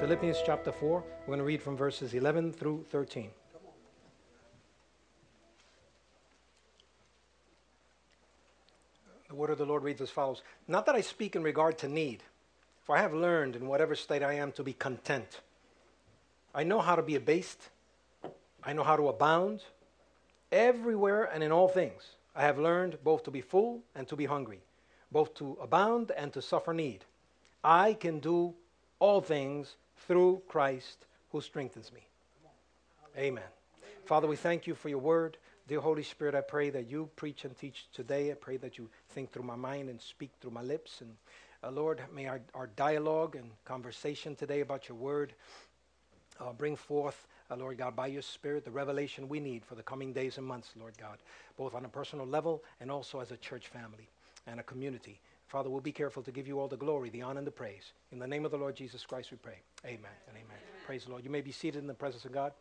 Philippians chapter 4. We're going to read from verses 11 through 13. The word of the Lord reads as follows Not that I speak in regard to need, for I have learned in whatever state I am to be content. I know how to be abased, I know how to abound. Everywhere and in all things, I have learned both to be full and to be hungry, both to abound and to suffer need. I can do all things through Christ who strengthens me. Amen. Father, we thank you for your word. Dear Holy Spirit, I pray that you preach and teach today. I pray that you think through my mind and speak through my lips. And uh, Lord, may our, our dialogue and conversation today about your word uh, bring forth, uh, Lord God, by your Spirit, the revelation we need for the coming days and months, Lord God, both on a personal level and also as a church family and a community. Father, we'll be careful to give you all the glory, the honor, and the praise. In the name of the Lord Jesus Christ, we pray. Amen and amen. amen. Praise the Lord. You may be seated in the presence of God.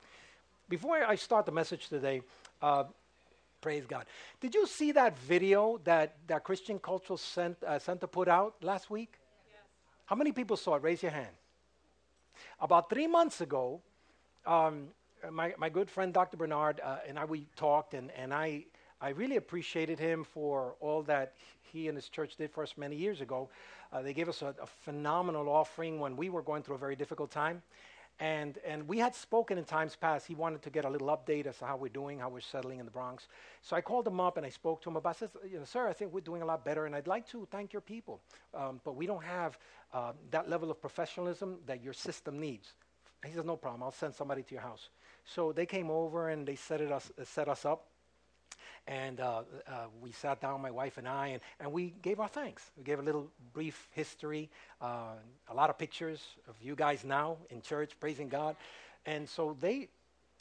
Before I start the message today, uh, praise God. Did you see that video that, that Christian Cultural Cent, uh, Center put out last week? Yes. How many people saw it? Raise your hand. About three months ago, um, my, my good friend Dr. Bernard uh, and I, we talked, and, and I, I really appreciated him for all that he and his church did for us many years ago. Uh, they gave us a, a, phenomenal offering when we were going through a very difficult time. And, and we had spoken in times past. He wanted to get a little update as to how we're doing, how we're settling in the Bronx. So I called him up and I spoke to him about, says, you know, sir, I think we're doing a lot better, and I'd like to thank your people. Um, but we don't have uh, that level of professionalism that your system needs. He says, no problem. I'll send somebody to your house. So they came over and they set, it us, set us up and uh, uh, we sat down, my wife and I, and, and we gave our thanks. We gave a little brief history, uh, a lot of pictures of you guys now in church praising God. And so they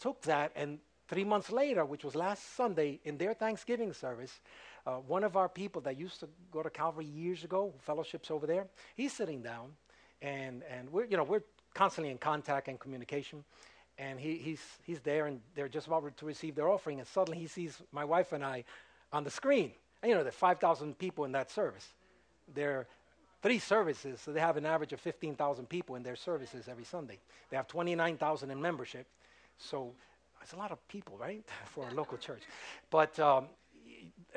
took that, and three months later, which was last Sunday, in their Thanksgiving service, uh, one of our people that used to go to Calvary years ago, fellowships over there, he's sitting down, and, and we're, you know, we're constantly in contact and communication and he, he's, he's there, and they're just about to receive their offering, and suddenly he sees my wife and I on the screen. And, you know, there are 5,000 people in that service. There are three services, so they have an average of 15,000 people in their services every Sunday. They have 29,000 in membership, so it's a lot of people, right, for a local church. But um,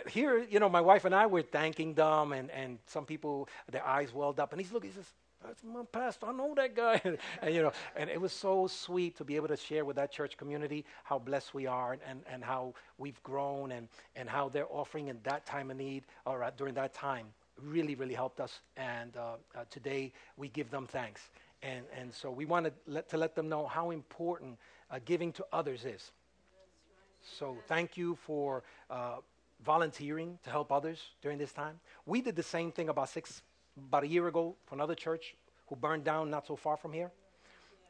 here, you know, my wife and I were thanking them, and, and some people, their eyes welled up, and he's looking, he says, that's my pastor. I know that guy. and, you know, and it was so sweet to be able to share with that church community how blessed we are and, and how we've grown and, and how their offering in that time of need or during that time really, really helped us. And uh, uh, today we give them thanks. And, and so we wanted let, to let them know how important uh, giving to others is. So thank you for uh, volunteering to help others during this time. We did the same thing about six about a year ago for another church who burned down not so far from here.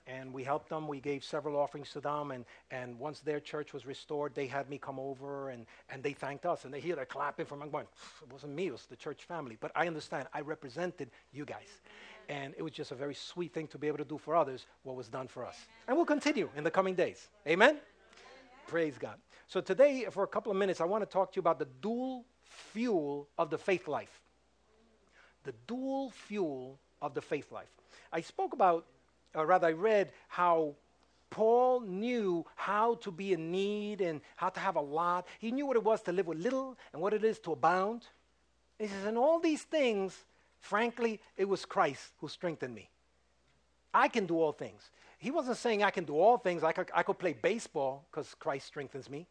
And we helped them. We gave several offerings to them. And, and once their church was restored, they had me come over and, and they thanked us. And they hear the clapping from I'm going, it wasn't me, it was the church family. But I understand, I represented you guys. And it was just a very sweet thing to be able to do for others what was done for us. And we'll continue in the coming days. Amen? Praise God. So today, for a couple of minutes, I want to talk to you about the dual fuel of the faith life the dual fuel of the faith life. I spoke about, or rather, I read how Paul knew how to be in need and how to have a lot. He knew what it was to live with little and what it is to abound. He says, and all these things, frankly, it was Christ who strengthened me. I can do all things. He wasn't saying I can do all things. I could, I could play baseball because Christ strengthens me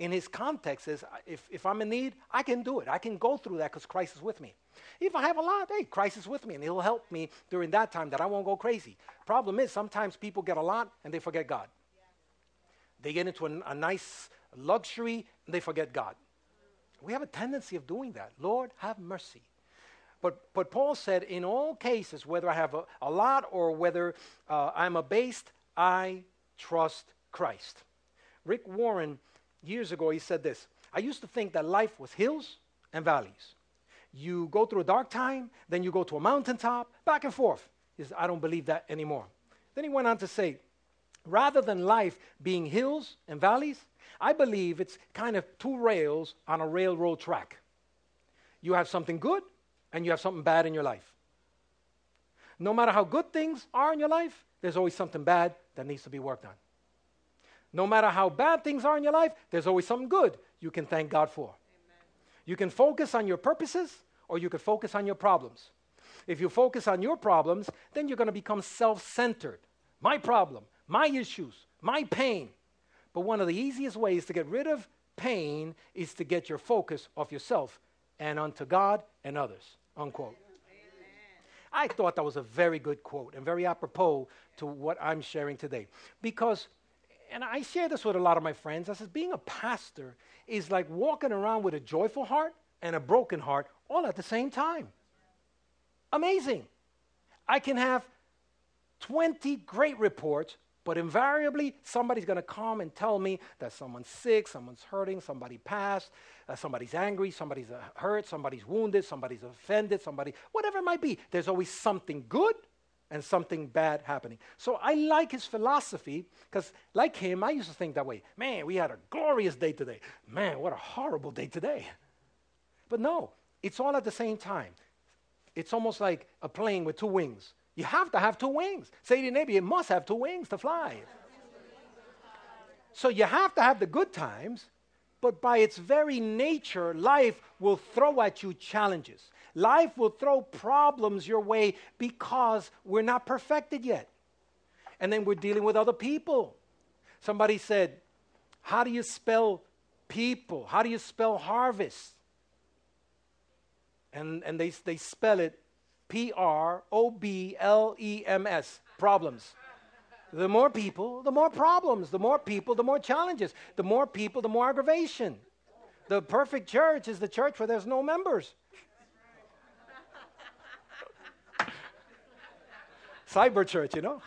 in his context is if, if I'm in need, I can do it. I can go through that because Christ is with me. If I have a lot, hey, Christ is with me and he'll help me during that time that I won't go crazy. Problem is, sometimes people get a lot and they forget God. They get into a, a nice luxury and they forget God. We have a tendency of doing that. Lord, have mercy. But, but Paul said, in all cases, whether I have a, a lot or whether uh, I'm abased, I trust Christ. Rick Warren years ago, he said this I used to think that life was hills and valleys. You go through a dark time, then you go to a mountaintop, back and forth. He says, I don't believe that anymore. Then he went on to say, rather than life being hills and valleys, I believe it's kind of two rails on a railroad track. You have something good and you have something bad in your life. No matter how good things are in your life, there's always something bad that needs to be worked on. No matter how bad things are in your life, there's always something good you can thank God for. Amen. You can focus on your purposes or you can focus on your problems. If you focus on your problems, then you're going to become self centered. My problem, my issues, my pain. But one of the easiest ways to get rid of pain is to get your focus off yourself and onto God and others. Unquote. I thought that was a very good quote and very apropos to what I'm sharing today. Because, and I share this with a lot of my friends, I said, being a pastor is like walking around with a joyful heart and a broken heart all at the same time. Amazing. I can have 20 great reports, but invariably somebody's going to come and tell me that someone's sick, someone's hurting, somebody passed, uh, somebody's angry, somebody's uh, hurt, somebody's wounded, somebody's offended, somebody, whatever it might be. There's always something good and something bad happening. So I like his philosophy because, like him, I used to think that way. Man, we had a glorious day today. Man, what a horrible day today. But no, it's all at the same time. It's almost like a plane with two wings. You have to have two wings. Say to your neighbor, you must have two wings to fly. So you have to have the good times but by its very nature, life will throw at you challenges. Life will throw problems your way because we're not perfected yet. And then we're dealing with other people. Somebody said, How do you spell people? How do you spell harvest? And, and they, they spell it P R O B L E M S, problems. The more people, the more problems. The more people, the more challenges. The more people, the more aggravation. The perfect church is the church where there's no members. Cyber church, you know?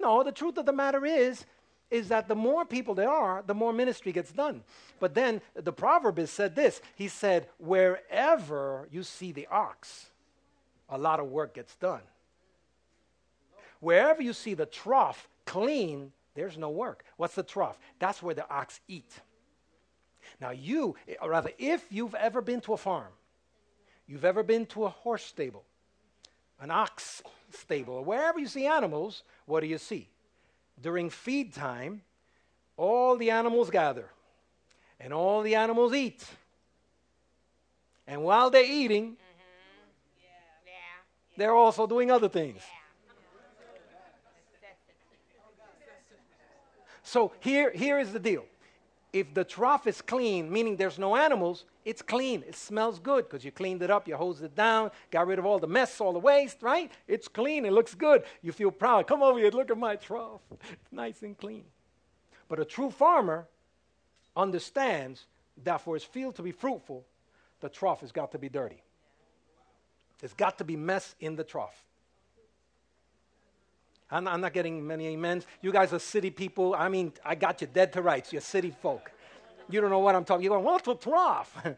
No, the truth of the matter is, is that the more people there are, the more ministry gets done. But then the proverbist said this. He said, wherever you see the ox, a lot of work gets done. Wherever you see the trough clean, there's no work. What's the trough? That's where the ox eat. Now, you, or rather, if you've ever been to a farm, you've ever been to a horse stable, an ox stable, or wherever you see animals, what do you see? During feed time, all the animals gather and all the animals eat. And while they're eating, mm-hmm. yeah. They're also doing other things. Yeah. So here, here is the deal. If the trough is clean, meaning there's no animals, it's clean. It smells good because you cleaned it up, you hosed it down, got rid of all the mess, all the waste, right? It's clean, it looks good. You feel proud. Come over here, look at my trough. It's nice and clean. But a true farmer understands that for his field to be fruitful, the trough has got to be dirty. There's got to be mess in the trough. I'm, I'm not getting many amens. You guys are city people. I mean, I got you dead to rights. You're city folk. You don't know what I'm talking. You're going, what's a trough?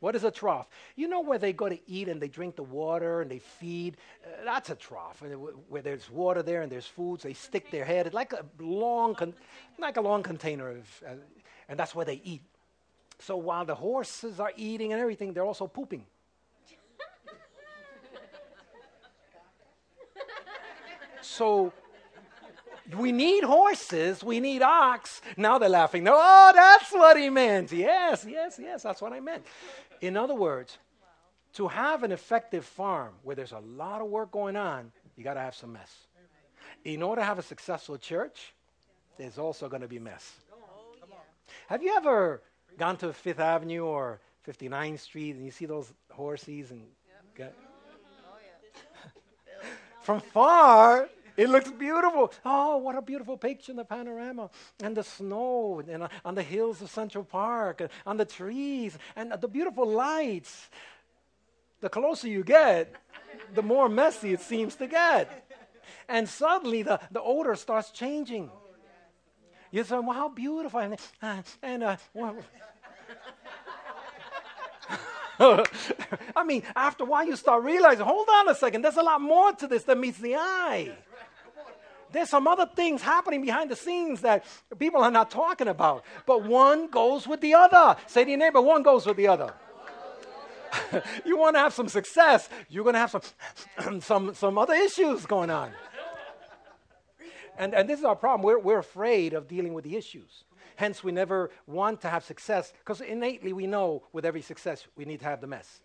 what is a trough? You know where they go to eat and they drink the water and they feed? Uh, that's a trough. Where there's water there and there's foods, they stick their head. It's like a long, con- like a long container, of, uh, and that's where they eat. So while the horses are eating and everything, they're also pooping. So we need horses, we need ox. Now they're laughing. Oh, that's what he meant. Yes, yes, yes, that's what I meant. In other words, to have an effective farm where there's a lot of work going on, you got to have some mess. In order to have a successful church, there's also going to be mess. Have you ever gone to Fifth Avenue or 59th Street and you see those horses and yep. from far it looks beautiful. Oh, what a beautiful picture in the panorama. And the snow and on the hills of Central Park, and on the trees, and the beautiful lights. The closer you get, the more messy it seems to get. And suddenly the, the odor starts changing. You say, well, how beautiful. And, uh, and uh, well, I mean, after a while, you start realizing, hold on a second, there's a lot more to this than meets the eye there's some other things happening behind the scenes that people are not talking about. But one goes with the other. Say to your neighbor, one goes with the other. you want to have some success, you're going to have some, some, some other issues going on. And, and this is our problem. We're, we're afraid of dealing with the issues. Hence, we never want to have success because innately we know with every success we need to have the mess.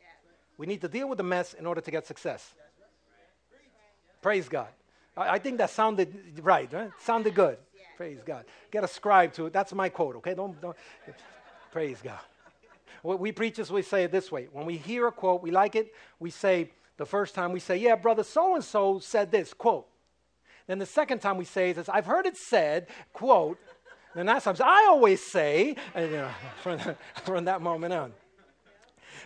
We need to deal with the mess in order to get success. Praise God. I, I think that sounded right, right? Sounded good. Praise God. Get a scribe to it. That's my quote, okay? Don't, don't. Praise God. What we preachers, we say it this way. When we hear a quote, we like it, we say, the first time we say, yeah, brother so and so said this, quote. Then the second time we say this, I've heard it said, quote. Then that's times I always say, and, you know, from, from that moment on.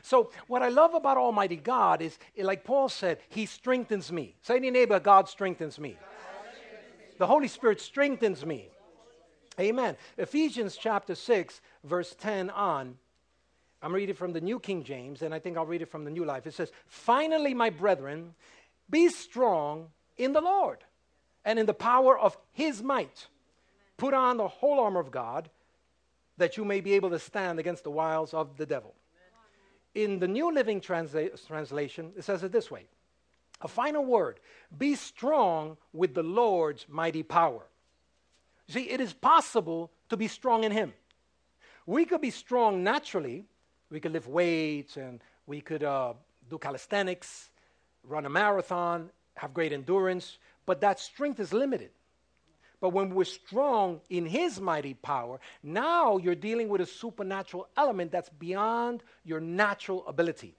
So, what I love about Almighty God is, eh, like Paul said, He strengthens me. Say to neighbor, God strengthens me. The Holy Spirit strengthens me. Amen. Ephesians chapter 6, verse 10 on. I'm reading from the New King James, and I think I'll read it from the New Life. It says, Finally, my brethren, be strong in the Lord and in the power of his might. Put on the whole armor of God that you may be able to stand against the wiles of the devil in the New Living Transla- Translation, it says it this way A final word be strong with the Lord's mighty power. See, it is possible to be strong in Him. We could be strong naturally, we could lift weights and we could uh, do calisthenics, run a marathon, have great endurance, but that strength is limited. But when we're strong in His mighty power, now you're dealing with a supernatural element that's beyond your natural ability.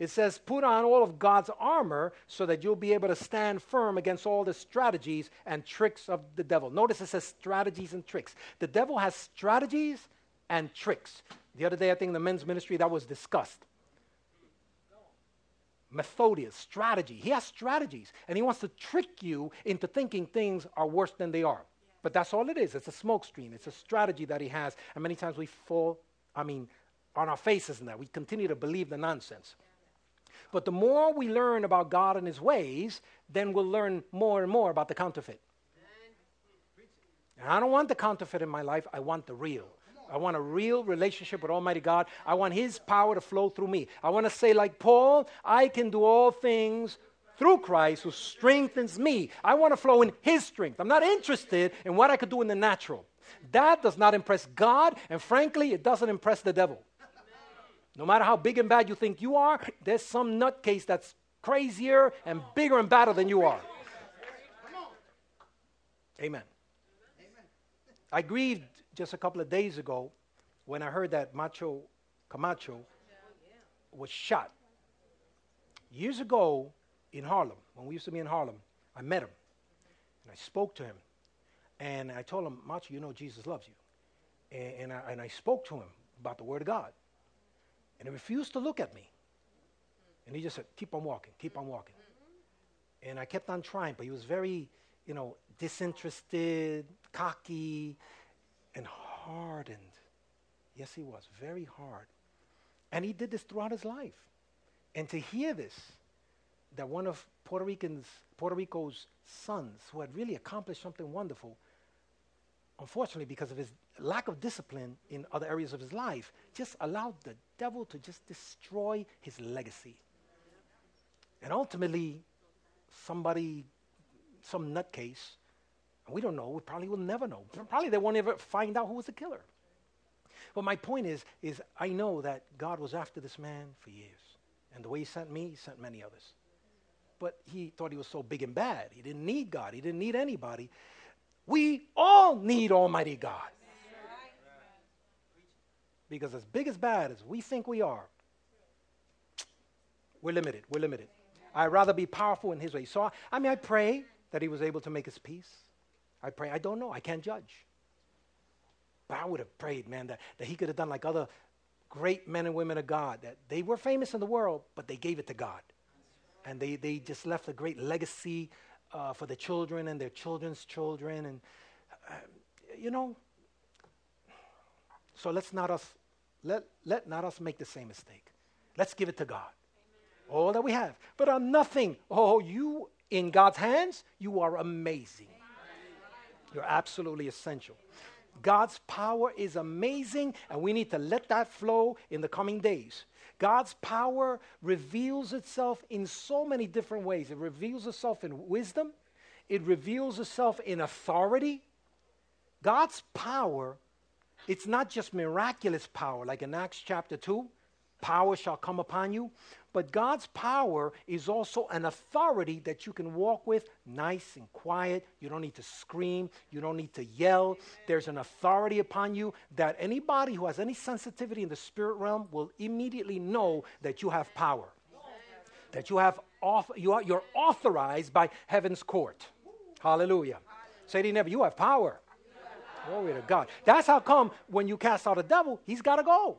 It says, put on all of God's armor so that you'll be able to stand firm against all the strategies and tricks of the devil. Notice it says strategies and tricks. The devil has strategies and tricks. The other day, I think in the men's ministry, that was discussed. Methodius, strategy. He has strategies, and he wants to trick you into thinking things are worse than they are. But that's all it is. It's a smokescreen. It's a strategy that he has, and many times we fall, I mean, on our faces in that. We continue to believe the nonsense. But the more we learn about God and his ways, then we'll learn more and more about the counterfeit. And I don't want the counterfeit in my life, I want the real. I want a real relationship with Almighty God. I want His power to flow through me. I want to say, like Paul, I can do all things through Christ who strengthens me. I want to flow in His strength. I'm not interested in what I could do in the natural. That does not impress God, and frankly, it doesn't impress the devil. No matter how big and bad you think you are, there's some nutcase that's crazier and bigger and badder than you are. Amen. I grieved just a couple of days ago when I heard that Macho Camacho was shot. Years ago in Harlem, when we used to be in Harlem, I met him and I spoke to him. And I told him, Macho, you know Jesus loves you. And, and, I, and I spoke to him about the Word of God. And he refused to look at me. And he just said, keep on walking, keep on walking. And I kept on trying, but he was very, you know, disinterested, cocky, and hardened. Yes, he was very hard. And he did this throughout his life. And to hear this, that one of Puerto Rican's Puerto Rico's sons who had really accomplished something wonderful, unfortunately, because of his lack of discipline in other areas of his life, just allowed the devil to just destroy his legacy. And ultimately, somebody, some nutcase, we don't know. We probably will never know. Probably they won't ever find out who was the killer. But my point is, is I know that God was after this man for years. And the way he sent me, he sent many others. But he thought he was so big and bad. He didn't need God. He didn't need anybody. We all need Almighty God. Because as big as bad as we think we are, we're limited. We're limited. I'd rather be powerful in his way. So, I, I mean, I pray that he was able to make his peace. I pray. I don't know. I can't judge. But I would have prayed, man, that, that he could have done like other great men and women of God, that they were famous in the world, but they gave it to God. And they, they just left a great legacy uh, for the children and their children's children. And, uh, you know, so let's not us, let, let not us make the same mistake. Let's give it to God. Amen. All that we have. But on nothing. Oh, you in God's hands, you are amazing. You're absolutely essential. God's power is amazing, and we need to let that flow in the coming days. God's power reveals itself in so many different ways. It reveals itself in wisdom, it reveals itself in authority. God's power, it's not just miraculous power, like in Acts chapter 2, power shall come upon you. But God's power is also an authority that you can walk with nice and quiet. You don't need to scream. You don't need to yell. There's an authority upon you that anybody who has any sensitivity in the spirit realm will immediately know that you have power. That you have you are, you're authorized by heaven's court. Hallelujah. Say to never, you have power. Glory to God. That's how come when you cast out a devil, he's got to go.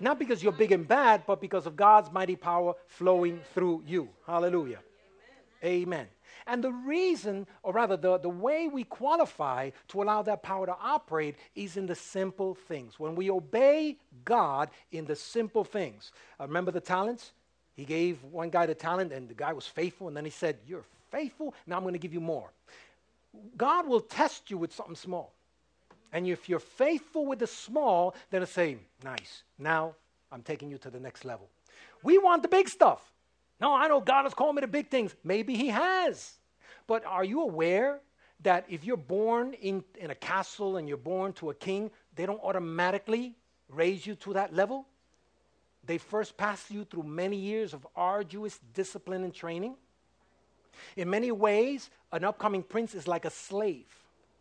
Not because you're big and bad, but because of God's mighty power flowing through you. Hallelujah. Amen. Amen. And the reason, or rather, the, the way we qualify to allow that power to operate is in the simple things. When we obey God in the simple things. Uh, remember the talents? He gave one guy the talent, and the guy was faithful, and then he said, You're faithful, now I'm going to give you more. God will test you with something small. And if you're faithful with the small, then it's say, nice. Now I'm taking you to the next level. We want the big stuff. No, I know God has called me to big things. Maybe He has. But are you aware that if you're born in, in a castle and you're born to a king, they don't automatically raise you to that level? They first pass you through many years of arduous discipline and training. In many ways, an upcoming prince is like a slave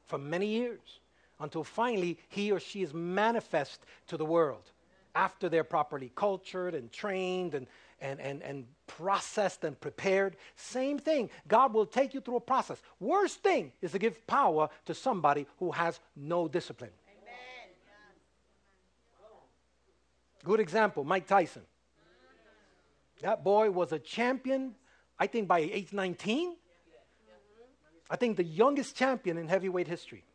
for many years until finally he or she is manifest to the world after they're properly cultured and trained and, and, and, and processed and prepared. Same thing. God will take you through a process. Worst thing is to give power to somebody who has no discipline. Amen. Good example Mike Tyson. That boy was a champion, I think, by age 19. I think the youngest champion in heavyweight history.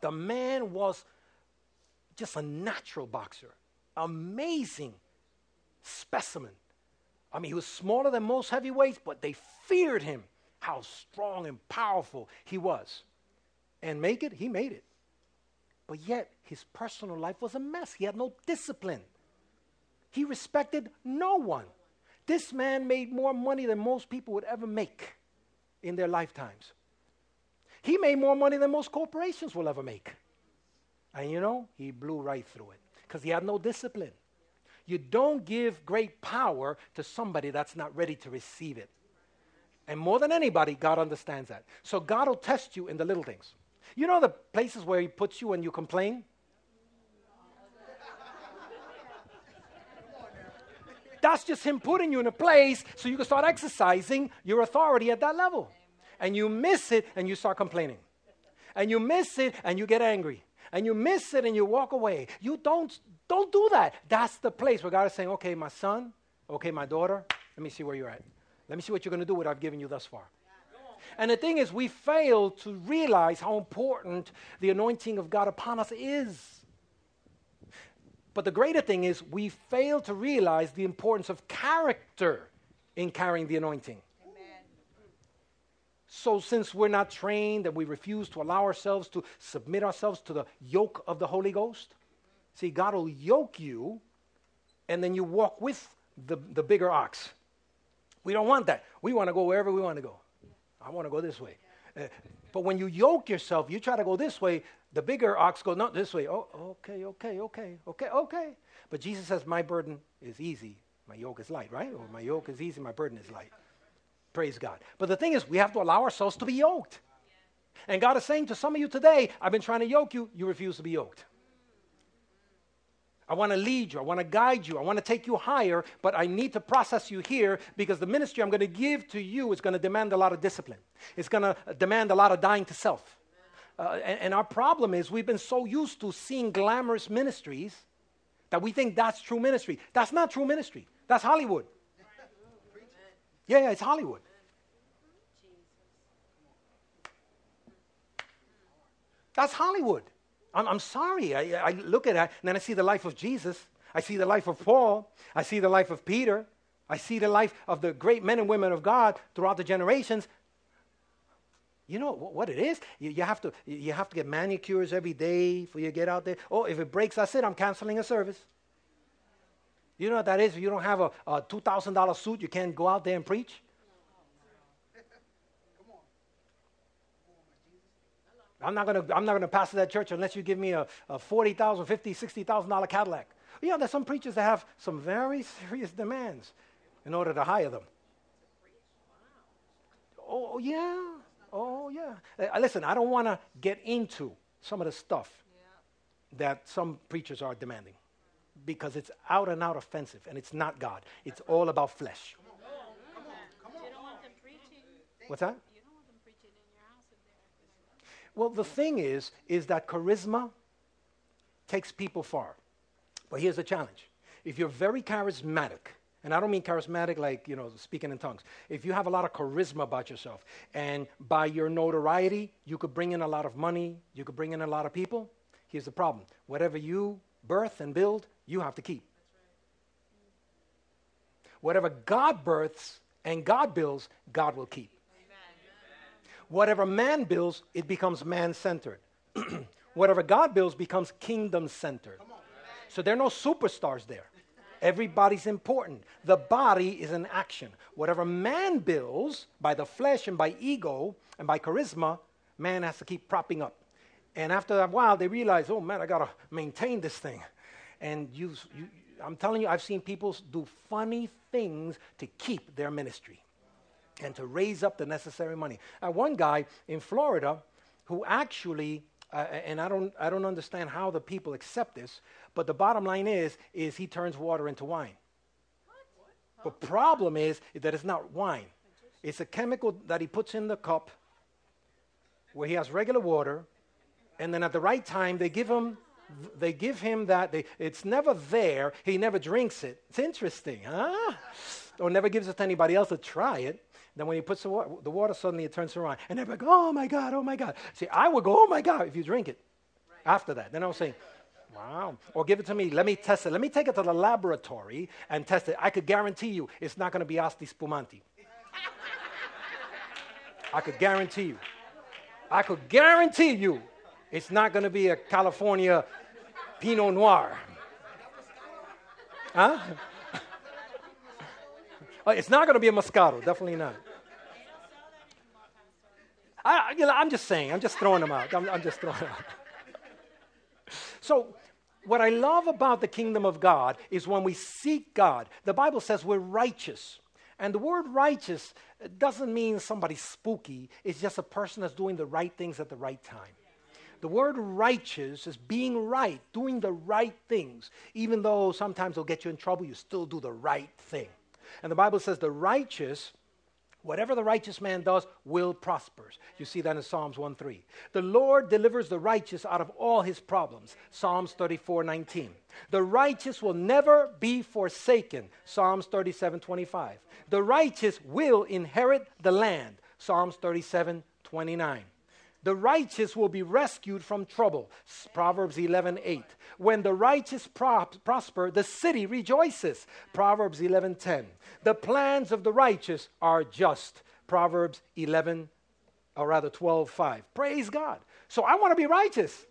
The man was just a natural boxer, amazing specimen. I mean, he was smaller than most heavyweights, but they feared him, how strong and powerful he was. And make it, he made it. But yet, his personal life was a mess. He had no discipline. He respected no one. This man made more money than most people would ever make in their lifetimes. He made more money than most corporations will ever make. And you know, he blew right through it because he had no discipline. You don't give great power to somebody that's not ready to receive it. And more than anybody, God understands that. So God will test you in the little things. You know the places where He puts you when you complain? That's just Him putting you in a place so you can start exercising your authority at that level and you miss it and you start complaining. And you miss it and you get angry. And you miss it and you walk away. You don't don't do that. That's the place where God is saying, "Okay, my son, okay, my daughter, let me see where you're at. Let me see what you're going to do with what I've given you thus far." And the thing is, we fail to realize how important the anointing of God upon us is. But the greater thing is, we fail to realize the importance of character in carrying the anointing. So, since we're not trained and we refuse to allow ourselves to submit ourselves to the yoke of the Holy Ghost, see, God will yoke you and then you walk with the, the bigger ox. We don't want that. We want to go wherever we want to go. I want to go this way. Uh, but when you yoke yourself, you try to go this way, the bigger ox goes not this way. Oh, okay, okay, okay, okay, okay. But Jesus says, My burden is easy, my yoke is light, right? Or my yoke is easy, my burden is light. Praise God. But the thing is, we have to allow ourselves to be yoked. And God is saying to some of you today, I've been trying to yoke you, you refuse to be yoked. I want to lead you. I want to guide you. I want to take you higher, but I need to process you here because the ministry I'm going to give to you is going to demand a lot of discipline. It's going to demand a lot of dying to self. Uh, and, and our problem is we've been so used to seeing glamorous ministries that we think that's true ministry. That's not true ministry, that's Hollywood. Yeah, yeah, it's Hollywood. That's Hollywood. I'm, I'm sorry. I, I look at it and then I see the life of Jesus. I see the life of Paul. I see the life of Peter. I see the life of the great men and women of God throughout the generations. You know what it is? You, you, have to, you have to get manicures every day before you get out there. Oh, if it breaks, that's it. I'm canceling a service. You know what that is? If you don't have a, a $2,000 suit, you can't go out there and preach. I'm not gonna I'm not gonna pastor that church unless you give me a, a forty thousand, fifty, sixty thousand dollar Cadillac. Yeah, there's some preachers that have some very serious demands in order to hire them. Oh yeah, oh yeah. Uh, listen, I don't want to get into some of the stuff that some preachers are demanding because it's out and out offensive and it's not God. It's all about flesh. What's that? Well, the thing is, is that charisma takes people far. But here's the challenge. If you're very charismatic, and I don't mean charismatic like, you know, speaking in tongues. If you have a lot of charisma about yourself, and by your notoriety, you could bring in a lot of money, you could bring in a lot of people, here's the problem. Whatever you birth and build, you have to keep. Whatever God births and God builds, God will keep. Whatever man builds, it becomes man centered. Whatever God builds becomes kingdom centered. So there are no superstars there. Everybody's important. The body is an action. Whatever man builds by the flesh and by ego and by charisma, man has to keep propping up. And after a while, they realize, oh man, I got to maintain this thing. And you, I'm telling you, I've seen people do funny things to keep their ministry and to raise up the necessary money. Uh, one guy in Florida who actually, uh, and I don't, I don't understand how the people accept this, but the bottom line is, is he turns water into wine. The problem is that it's not wine. It's a chemical that he puts in the cup where he has regular water, and then at the right time they give him they give him that they, it's never there he never drinks it it's interesting huh or never gives it to anybody else to try it then when he puts the water, the water suddenly it turns around. And they're like, oh my God, oh my God. See, I would go, oh my God, if you drink it right. after that. Then I'll say, wow. Or give it to me. Let me test it. Let me take it to the laboratory and test it. I could guarantee you it's not going to be Asti Spumante. I could guarantee you. I could guarantee you it's not going to be a California Pinot Noir. Huh? Uh, it's not going to be a Moscato, definitely not. I, you know, I'm just saying, I'm just throwing them out. I'm, I'm just throwing them out. So, what I love about the kingdom of God is when we seek God, the Bible says we're righteous. And the word righteous doesn't mean somebody spooky, it's just a person that's doing the right things at the right time. The word righteous is being right, doing the right things. Even though sometimes it'll get you in trouble, you still do the right thing. And the Bible says the righteous, whatever the righteous man does, will prosper. You see that in Psalms 1 3. The Lord delivers the righteous out of all his problems. Psalms 34 19. The righteous will never be forsaken. Psalms 37 25. The righteous will inherit the land. Psalms 37 29. The righteous will be rescued from trouble. Proverbs 11 8. When the righteous prosper, the city rejoices. Proverbs 11 10. The plans of the righteous are just. Proverbs 11, or rather 12 5. Praise God. So I want to be righteous.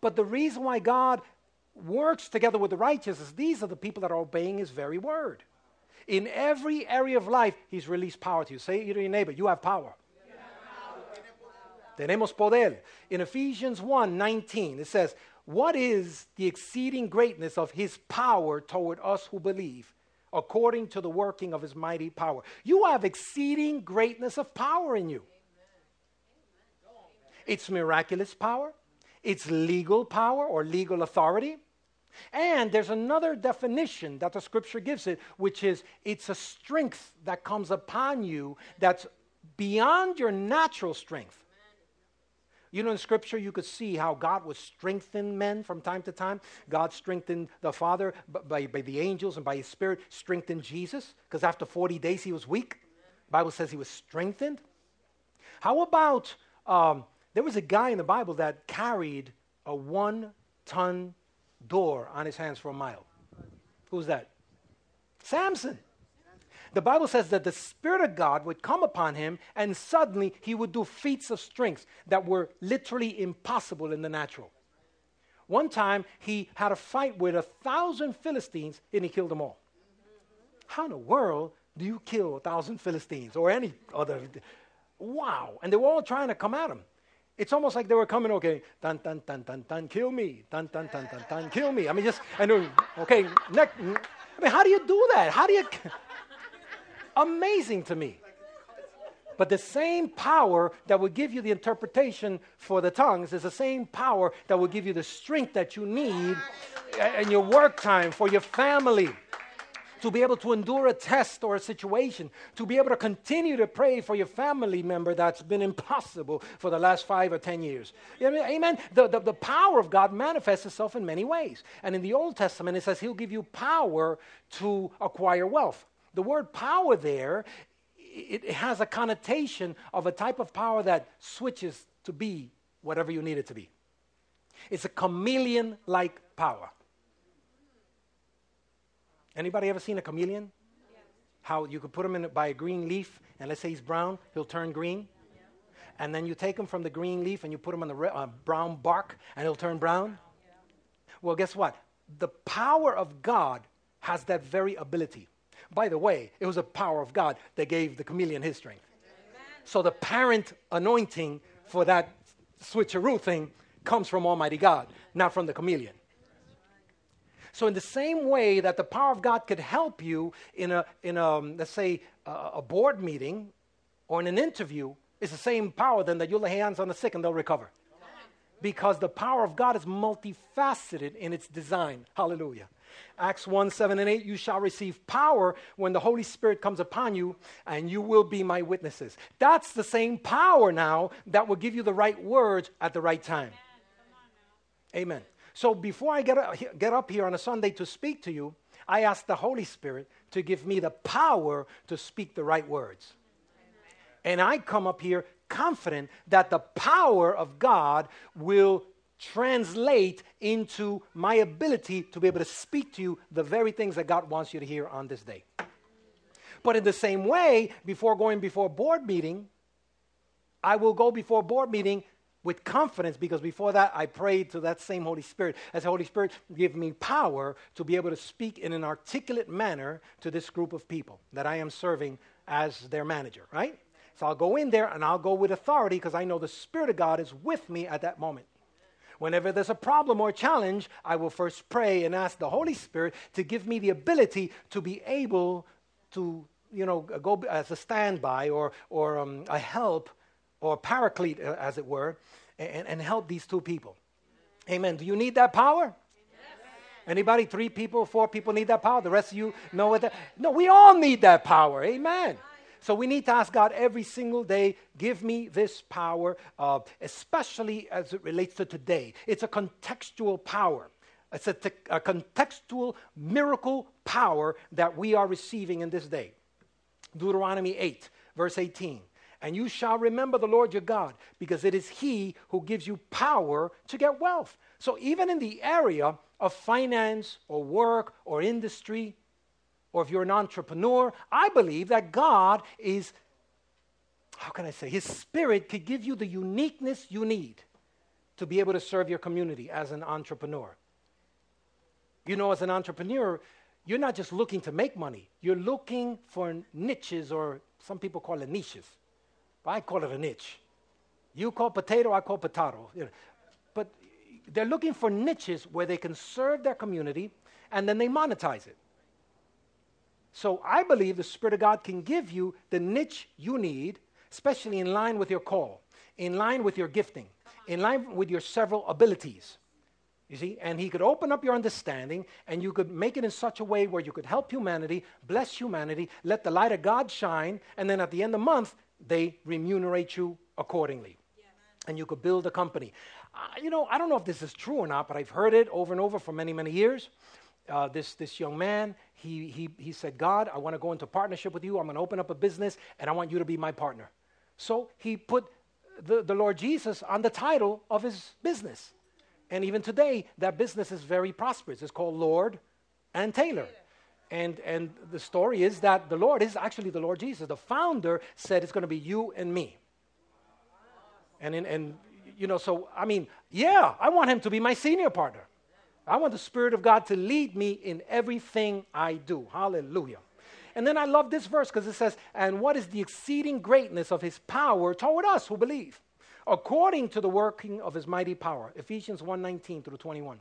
But the reason why God works together with the righteous is these are the people that are obeying his very word. In every area of life, he's released power to you. Say to your neighbor, you have power. Tenemos poder. In Ephesians 1 19, it says, What is the exceeding greatness of his power toward us who believe, according to the working of his mighty power? You have exceeding greatness of power in you. It's miraculous power, it's legal power or legal authority. And there's another definition that the scripture gives it, which is it's a strength that comes upon you that's beyond your natural strength. You know, in Scripture, you could see how God would strengthen men from time to time. God strengthened the Father by, by the angels and by His Spirit, strengthened Jesus, because after 40 days he was weak. The Bible says he was strengthened. How about um, there was a guy in the Bible that carried a one ton door on his hands for a mile? Who's that? Samson the Bible says that the Spirit of God would come upon him and suddenly he would do feats of strength that were literally impossible in the natural. One time he had a fight with a thousand Philistines and he killed them all. How in the world do you kill a thousand Philistines or any other? Wow. And they were all trying to come at him. It's almost like they were coming, okay, dun, dun, dun, dun, dun, kill me, dun, dun, dun, dun, dun, kill me. I mean, just, know, okay, next. I mean, how do you do that? How do you. Amazing to me. But the same power that will give you the interpretation for the tongues is the same power that will give you the strength that you need in your work time, for your family, to be able to endure a test or a situation, to be able to continue to pray for your family member that's been impossible for the last five or ten years. Amen. The, the, the power of God manifests itself in many ways. And in the Old Testament, it says He'll give you power to acquire wealth. The word power there it, has a connotation of a type of power that switches to be whatever you need it to be. It's a chameleon like power. Anybody ever seen a chameleon? Yes. How you could put him in by a green leaf, and let's say he's brown, he'll turn green. Yeah. And then you take him from the green leaf and you put him on the re- uh, brown bark, and he'll turn brown. Yeah. Well, guess what? The power of God has that very ability. By the way, it was the power of God that gave the chameleon his strength. Amen. So the parent anointing for that switcheroo thing comes from Almighty God, not from the chameleon. So, in the same way that the power of God could help you in a, in a um, let's say, a, a board meeting or in an interview, it's the same power then that you lay hands on the sick and they'll recover. Because the power of God is multifaceted in its design. Hallelujah. Acts 1 7 and 8, you shall receive power when the Holy Spirit comes upon you, and you will be my witnesses. That's the same power now that will give you the right words at the right time. Amen. So before I get up, get up here on a Sunday to speak to you, I ask the Holy Spirit to give me the power to speak the right words. And I come up here confident that the power of God will translate into my ability to be able to speak to you the very things that God wants you to hear on this day. But in the same way, before going before board meeting, I will go before board meeting with confidence because before that I prayed to that same Holy Spirit. As Holy Spirit give me power to be able to speak in an articulate manner to this group of people that I am serving as their manager, right? So I'll go in there and I'll go with authority because I know the Spirit of God is with me at that moment. Whenever there's a problem or challenge, I will first pray and ask the Holy Spirit to give me the ability to be able to, you know, go as a standby or, or um, a help or paraclete, uh, as it were, and, and help these two people. Amen. Do you need that power? Anybody? Three people, four people need that power. The rest of you know what that. No, we all need that power. Amen. So we need to ask God every single day, give me this power, uh, especially as it relates to today. It's a contextual power. It's a, te- a contextual miracle power that we are receiving in this day. Deuteronomy 8, verse 18. And you shall remember the Lord your God, because it is He who gives you power to get wealth. So, even in the area of finance or work or industry, or if you're an entrepreneur, I believe that God is, how can I say, His Spirit could give you the uniqueness you need to be able to serve your community as an entrepreneur. You know, as an entrepreneur, you're not just looking to make money, you're looking for niches, or some people call it niches. I call it a niche. You call potato, I call potato. But they're looking for niches where they can serve their community and then they monetize it. So I believe the Spirit of God can give you the niche you need, especially in line with your call, in line with your gifting, in line with your several abilities. You see, and He could open up your understanding and you could make it in such a way where you could help humanity, bless humanity, let the light of God shine, and then at the end of the month, they remunerate you accordingly. And you could build a company. Uh, you know, I don't know if this is true or not, but I've heard it over and over for many, many years. Uh, this, this young man, he, he, he said, God, I want to go into partnership with you. I'm going to open up a business, and I want you to be my partner. So he put the, the Lord Jesus on the title of his business. And even today, that business is very prosperous. It's called Lord and Taylor. And, and the story is that the Lord is actually the Lord Jesus. The founder said it's going to be you and me. And, in, and you know, so I mean, yeah, I want him to be my senior partner. I want the Spirit of God to lead me in everything I do. Hallelujah. And then I love this verse because it says, And what is the exceeding greatness of his power toward us who believe? According to the working of his mighty power. Ephesians 1 19 through 21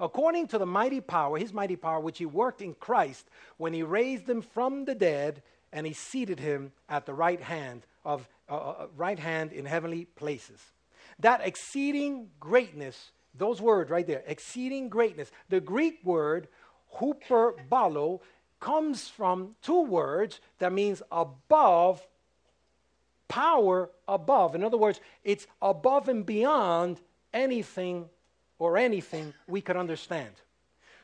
according to the mighty power, his mighty power, which he worked in Christ when he raised him from the dead and he seated him at the right hand of uh, uh, uh right hand in heavenly places. That exceeding greatness, those words right there, exceeding greatness. The Greek word hyperbalo comes from two words that means above power above. In other words, it's above and beyond anything or anything we could understand.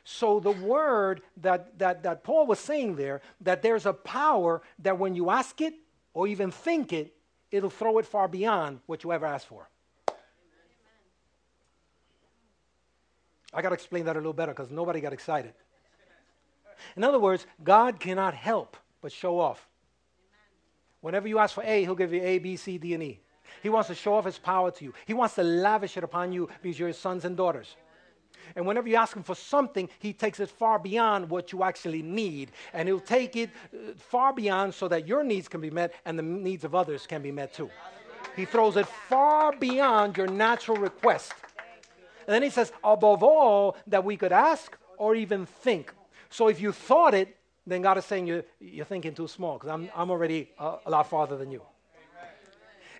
So the word that, that, that Paul was saying there, that there's a power that when you ask it or even think it, it'll throw it far beyond what you ever asked for. I got to explain that a little better because nobody got excited. In other words, God cannot help but show off. Whenever you ask for A, He'll give you A, B, C, D, and E. He wants to show off his power to you. He wants to lavish it upon you because you're his sons and daughters. And whenever you ask him for something, he takes it far beyond what you actually need. And he'll take it uh, far beyond so that your needs can be met and the needs of others can be met too. He throws it far beyond your natural request. And then he says, above all that we could ask or even think. So if you thought it, then God is saying you're, you're thinking too small because I'm, I'm already a, a lot farther than you.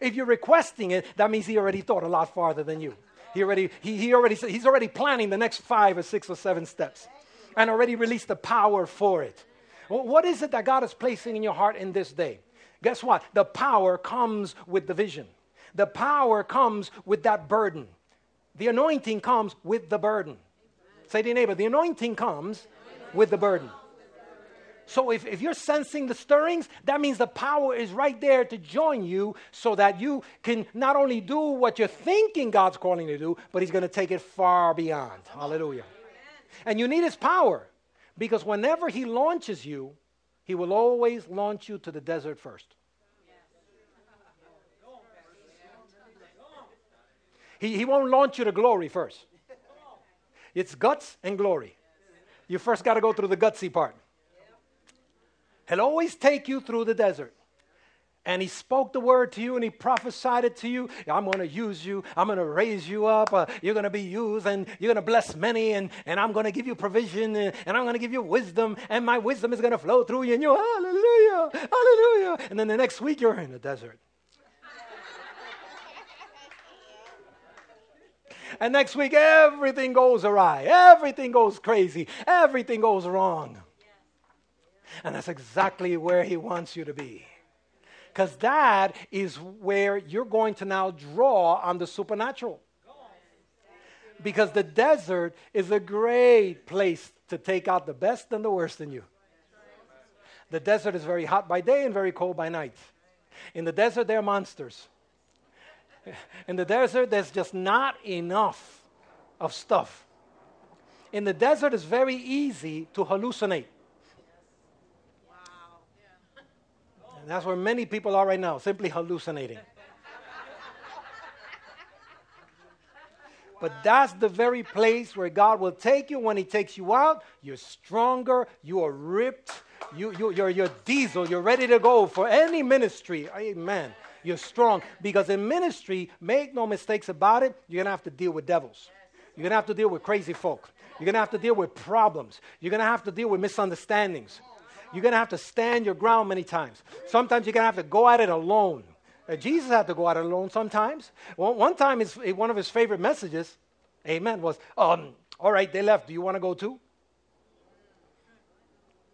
If you're requesting it, that means he already thought a lot farther than you. He already, he, he already, he's already planning the next five or six or seven steps and already released the power for it. What is it that God is placing in your heart in this day? Guess what? The power comes with the vision. The power comes with that burden. The anointing comes with the burden. Say to your neighbor, the anointing comes with the burden. So if, if you're sensing the stirrings, that means the power is right there to join you so that you can not only do what you're thinking God's calling you to do, but He's going to take it far beyond. Hallelujah. And you need His power because whenever He launches you, He will always launch you to the desert first. He, he won't launch you to glory first. It's guts and glory. You first got to go through the gutsy part. He'll always take you through the desert. And he spoke the word to you and he prophesied it to you. I'm going to use you. I'm going to raise you up. Uh, you're going to be used and you're going to bless many. And, and I'm going to give you provision and, and I'm going to give you wisdom. And my wisdom is going to flow through you. And you, hallelujah, hallelujah. And then the next week you're in the desert. And next week everything goes awry. Everything goes crazy. Everything goes wrong. And that's exactly where He wants you to be. Because that is where you're going to now draw on the supernatural. Because the desert is a great place to take out the best and the worst in you. The desert is very hot by day and very cold by night. In the desert, there are monsters. In the desert, there's just not enough of stuff. In the desert, it's very easy to hallucinate. And that's where many people are right now, simply hallucinating. But that's the very place where God will take you when He takes you out. You're stronger, you are ripped, you, you, you're, you're diesel, you're ready to go for any ministry. Amen. You're strong. Because in ministry, make no mistakes about it, you're going to have to deal with devils. You're going to have to deal with crazy folk. You're going to have to deal with problems. You're going to have to deal with misunderstandings. You're going to have to stand your ground many times. Sometimes you're going to have to go at it alone. Uh, Jesus had to go at it alone sometimes. One, time, his, one of his favorite messages, amen, was, um, All right, they left. Do you want to go too?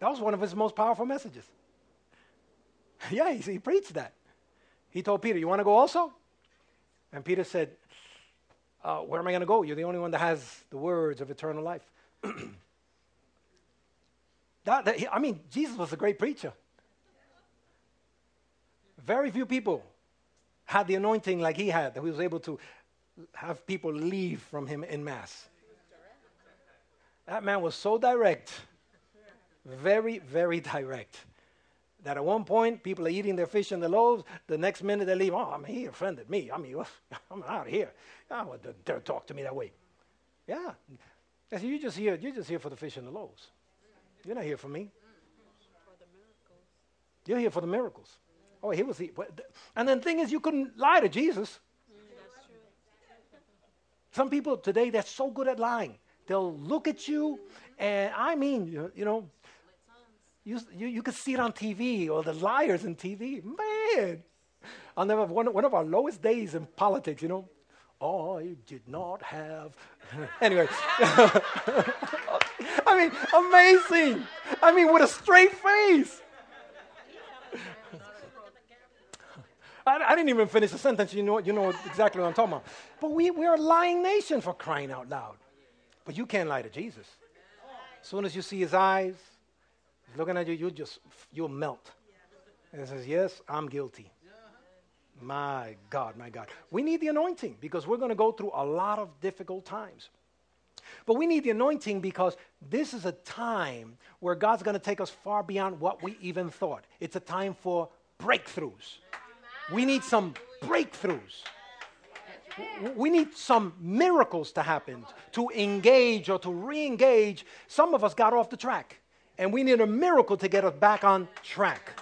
That was one of his most powerful messages. yeah, he, he preached that. He told Peter, You want to go also? And Peter said, uh, Where am I going to go? You're the only one that has the words of eternal life. That, that, I mean, Jesus was a great preacher. Very few people had the anointing like he had, that he was able to have people leave from him in mass. That man was so direct, very, very direct. That at one point people are eating their fish and the loaves. The next minute they leave. Oh, I mean, he offended me. I mean, I'm out of here. I oh, dare talk to me that way. Yeah. I said, you're just here. You're just here for the fish and the loaves. You're not here for me. You're here for the miracles. Oh, he was here. And then the thing is, you couldn't lie to Jesus. Some people today, they're so good at lying. They'll look at you, and I mean, you know, you, you, you could see it on TV or the liars in TV. Man, I'll never, one, one of our lowest days in politics, you know, oh I did not have. anyway, I mean, amazing. I mean, with a straight face. I, I, didn't even finish the sentence. You know, you know exactly what I'm talking about. But we, we're a lying nation for crying out loud. But you can't lie to Jesus. As soon as you see his eyes, he's looking at you, you just, you'll melt. And he says, Yes, I'm guilty. My God, my God. We need the anointing because we're going to go through a lot of difficult times. But we need the anointing because this is a time where God's going to take us far beyond what we even thought. It's a time for breakthroughs. We need some breakthroughs. We need some miracles to happen to engage or to re engage. Some of us got off the track, and we need a miracle to get us back on track.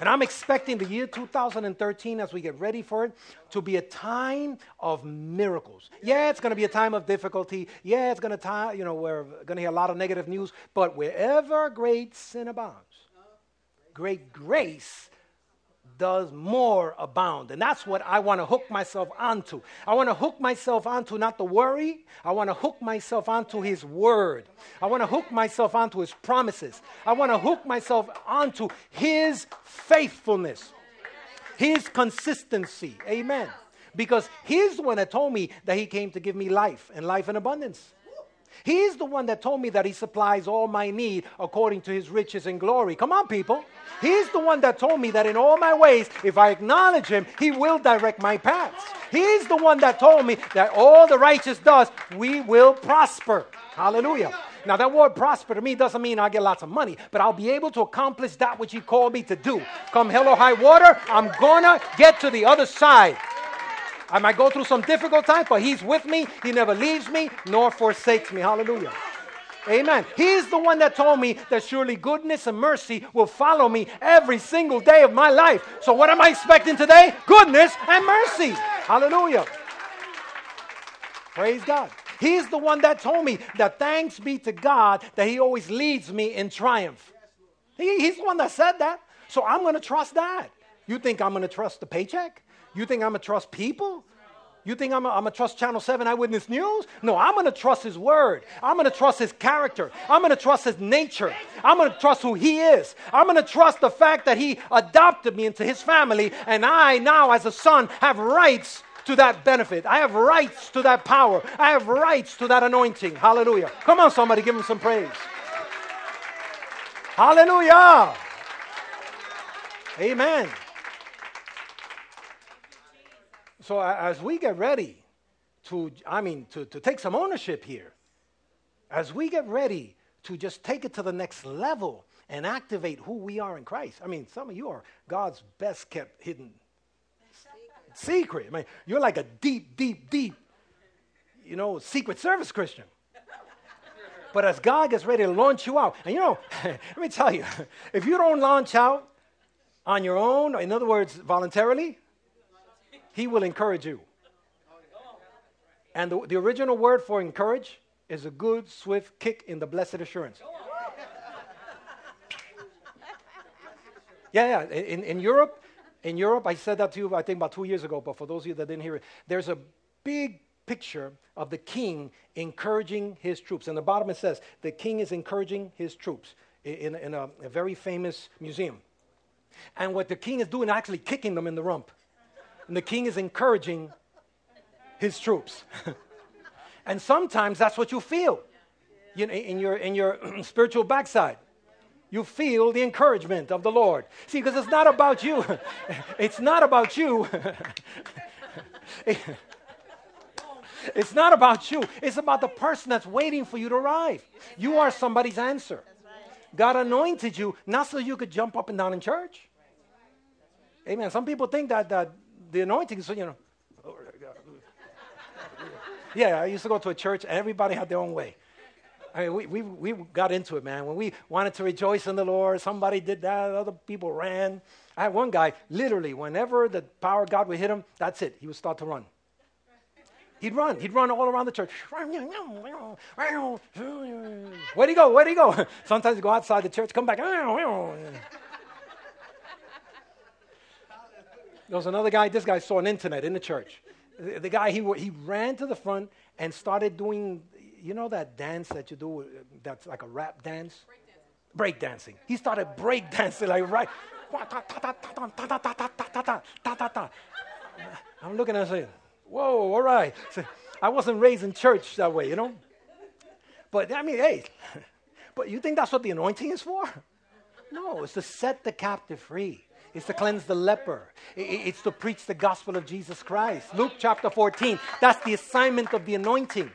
And I'm expecting the year 2013, as we get ready for it, to be a time of miracles. Yeah, it's going to be a time of difficulty. Yeah, it's going to, tie you know, we're going to hear a lot of negative news. But wherever great sin abounds, great grace does more abound. And that's what I want to hook myself onto. I want to hook myself onto not the worry, I want to hook myself onto His Word. I want to hook myself onto His promises. I want to hook myself onto His faithfulness, His consistency. Amen. Because He's the one that told me that He came to give me life and life in abundance. He's the one that told me that He supplies all my need according to His riches and glory. Come on, people. He's the one that told me that in all my ways, if I acknowledge Him, He will direct my paths. He's the one that told me that all the righteous does, we will prosper. Hallelujah. Now, that word prosper to me doesn't mean I'll get lots of money, but I'll be able to accomplish that which He called me to do. Come hell or high water, I'm gonna get to the other side. I might go through some difficult times, but He's with me. He never leaves me nor forsakes me. Hallelujah. Amen. He's the one that told me that surely goodness and mercy will follow me every single day of my life. So, what am I expecting today? Goodness and mercy. Hallelujah. Praise God. He's the one that told me that thanks be to God that He always leads me in triumph. He, he's the one that said that. So, I'm going to trust that. You think I'm going to trust the paycheck? You think I'm going to trust people? You think I'm going to trust Channel 7 Eyewitness News? No, I'm going to trust His Word. I'm going to trust His character. I'm going to trust His nature. I'm going to trust who He is. I'm going to trust the fact that He adopted me into His family, and I now, as a son, have rights to that benefit. I have rights to that power. I have rights to that anointing. Hallelujah. Come on, somebody, give Him some praise. Hallelujah. Amen. So as we get ready to, I mean, to, to take some ownership here, as we get ready to just take it to the next level and activate who we are in Christ. I mean, some of you are God's best kept hidden secret. I mean, you're like a deep, deep, deep, you know, secret service Christian. But as God gets ready to launch you out, and you know, let me tell you, if you don't launch out on your own, in other words, voluntarily, he will encourage you. And the, the original word for encourage is a good, swift kick in the blessed assurance. Yeah, yeah. In, in Europe, in Europe, I said that to you, I think about two years ago, but for those of you that didn't hear it, there's a big picture of the king encouraging his troops. And the bottom it says, the king is encouraging his troops in, in a, a very famous museum. And what the king is doing, actually kicking them in the rump and the king is encouraging his troops. and sometimes that's what you feel you know, in your, in your spiritual backside. You feel the encouragement of the Lord. See, because it's not about you. it's not about you. it's not about you. It's about the person that's waiting for you to arrive. You are somebody's answer. God anointed you not so you could jump up and down in church. Amen. Some people think that, that the anointing is, you know, yeah, I used to go to a church, and everybody had their own way. I mean, we, we, we got into it, man. When we wanted to rejoice in the Lord, somebody did that, other people ran. I had one guy, literally, whenever the power of God would hit him, that's it. He would start to run. He'd run. He'd run all around the church. Where'd he go? Where'd he go? Sometimes he'd go outside the church, come back. There was another guy, this guy saw an internet in the church. The, the guy, he, he ran to the front and started doing, you know that dance that you do, uh, that's like a rap dance? Break dancing. He started break dancing like right. I'm looking at him saying, whoa, all right. So I wasn't raised in church that way, you know? But I mean, hey, but you think that's what the anointing is for? No, it's to set the captive free. It's to cleanse the leper. It's to preach the gospel of Jesus Christ. Luke chapter 14. That's the assignment of the anointing.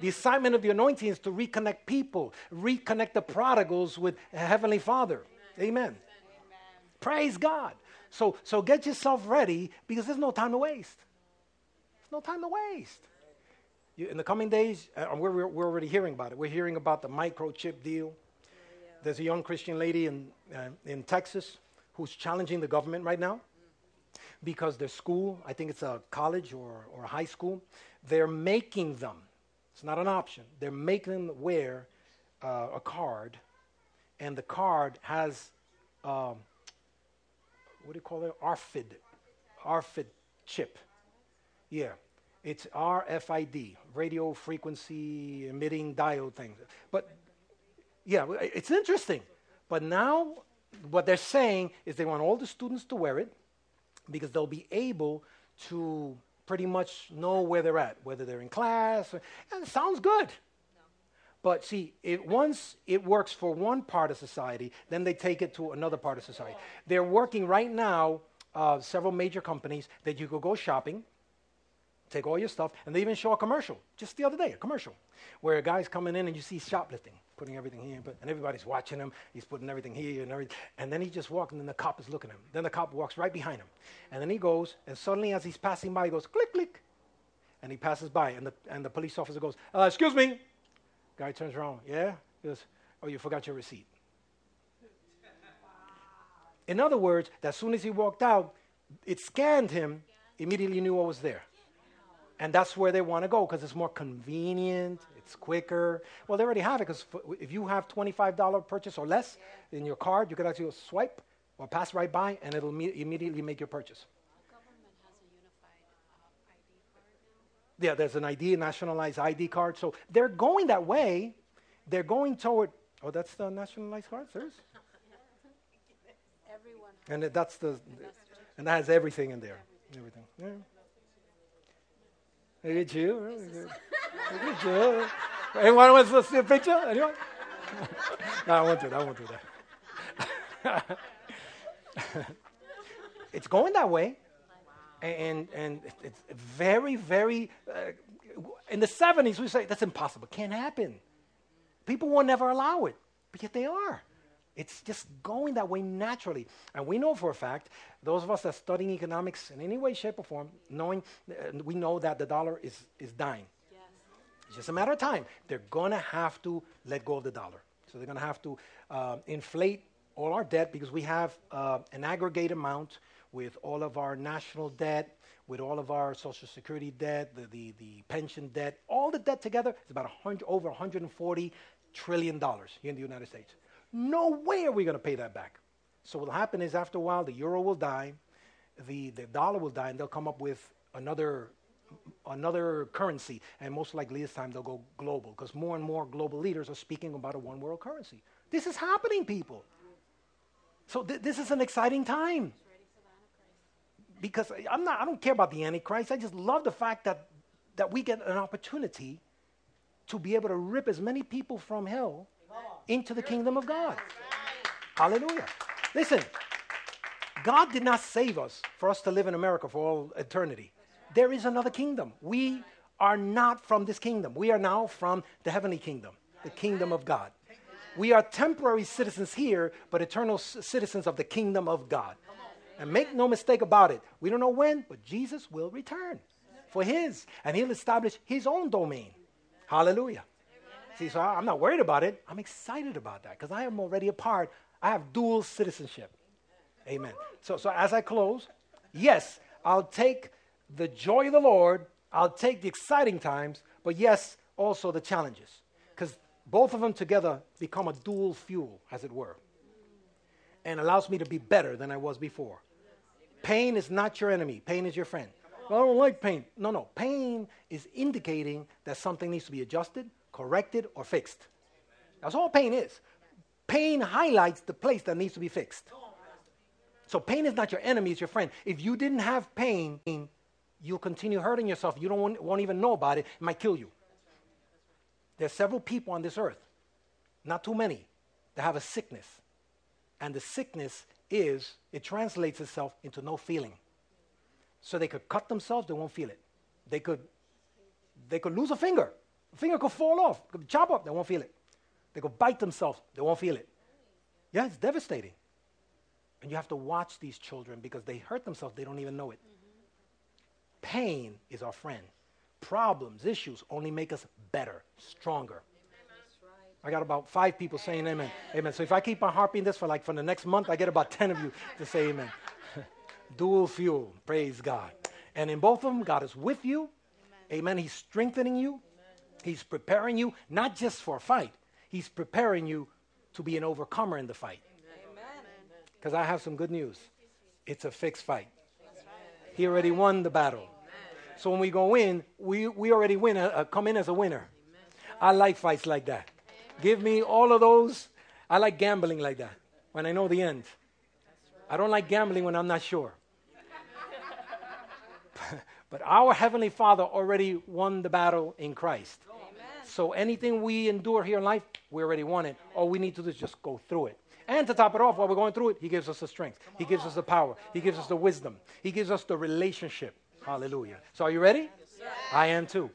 The assignment of the anointing is to reconnect people, reconnect the prodigals with Heavenly Father. Amen. Amen. Praise God. So, so get yourself ready because there's no time to waste. There's no time to waste. You, in the coming days, uh, we're, we're already hearing about it. We're hearing about the microchip deal. There's a young Christian lady in, uh, in Texas who's challenging the government right now because their school, I think it's a college or, or a high school, they're making them, it's not an option, they're making them wear uh, a card, and the card has, um, what do you call it? RFID, RFID chip. Yeah, it's RFID, radio frequency emitting diode thing. But yeah, it's interesting. But now what they're saying is they want all the students to wear it because they'll be able to pretty much know where they're at, whether they're in class. Or, and it sounds good. But see, it, once it works for one part of society, then they take it to another part of society. They're working right now, uh, several major companies, that you could go shopping, take all your stuff, and they even show a commercial, just the other day, a commercial, where a guy's coming in and you see shoplifting putting everything here, but, and everybody's watching him. He's putting everything here and everything. And then he just walks, and then the cop is looking at him. Then the cop walks right behind him. And then he goes, and suddenly as he's passing by, he goes, click, click. And he passes by, and the, and the police officer goes, uh, excuse me. Guy turns around, yeah? He goes, oh, you forgot your receipt. In other words, as soon as he walked out, it scanned him, immediately knew what was there. And that's where they want to go because it's more convenient, it's quicker. Well, they already have it because if you have $25 purchase or less in your card, you can actually swipe or pass right by and it'll me- immediately make your purchase. Yeah, there's an ID, nationalized ID card. So they're going that way. They're going toward, oh, that's the nationalized card? There's? Everyone. And that's the, and that has everything in there. Everything. Yeah. Look at you. Look at you. Anyone wants to see a picture? Anyone? no, I won't do that. I won't do that. it's going that way. And, and it's very, very. Uh, in the 70s, we say that's impossible. Can't happen. People will never allow it. But yet they are. It's just going that way naturally. And we know for a fact, those of us that are studying economics in any way, shape, or form, knowing, uh, we know that the dollar is, is dying. Yes. It's just a matter of time. They're going to have to let go of the dollar. So they're going to have to uh, inflate all our debt because we have uh, an aggregate amount with all of our national debt, with all of our Social Security debt, the, the, the pension debt, all the debt together is about 100, over 140 trillion dollars here in the United States. No way are we going to pay that back. So what will happen is after a while, the euro will die, the, the dollar will die, and they'll come up with another another currency, and most likely this time they'll go global because more and more global leaders are speaking about a one world currency. This is happening, people. So th- this is an exciting time. Because I'm not, I don't care about the Antichrist. I just love the fact that, that we get an opportunity to be able to rip as many people from hell into the kingdom of God. Hallelujah. Listen, God did not save us for us to live in America for all eternity. There is another kingdom. We are not from this kingdom. We are now from the heavenly kingdom, the kingdom of God. We are temporary citizens here, but eternal c- citizens of the kingdom of God. And make no mistake about it, we don't know when, but Jesus will return for his, and he'll establish his own domain. Hallelujah. See, so I- I'm not worried about it. I'm excited about that because I am already a part. I have dual citizenship. Amen. So, so as I close, yes, I'll take the joy of the Lord, I'll take the exciting times, but yes, also the challenges. Because both of them together become a dual fuel, as it were, and allows me to be better than I was before. Pain is not your enemy, pain is your friend. Well, I don't like pain. No, no. Pain is indicating that something needs to be adjusted, corrected, or fixed. That's all pain is. Pain highlights the place that needs to be fixed. So pain is not your enemy, it's your friend. If you didn't have pain, you'll continue hurting yourself. You don't want, won't even know about it. It might kill you. There's several people on this earth, not too many, that have a sickness. And the sickness is, it translates itself into no feeling. So they could cut themselves, they won't feel it. They could, they could lose a finger. Finger could fall off, could chop up, they won't feel it. They could bite themselves, they won't feel it. Yeah, it's devastating. And you have to watch these children because they hurt themselves, they don't even know it. Pain is our friend. Problems, issues only make us better, stronger. I got about five people saying amen. Amen. So if I keep on harping this for like for the next month, I get about 10 of you to say amen. Dual fuel. Praise God. And in both of them, God is with you. Amen. He's strengthening you. He's preparing you not just for a fight, He's preparing you to be an overcomer in the fight. Because I have some good news. It's a fixed fight. He already won the battle. So when we go in, we, we already win, uh, uh, come in as a winner. I like fights like that. Give me all of those. I like gambling like that when I know the end. I don't like gambling when I'm not sure. but our Heavenly Father already won the battle in Christ. So anything we endure here in life, we already won it. All we need to do is just go through it. And to top it off, while we're going through it, He gives us the strength. He gives us the power. He gives us the wisdom. He gives us the relationship. Hallelujah. So are you ready? I am too.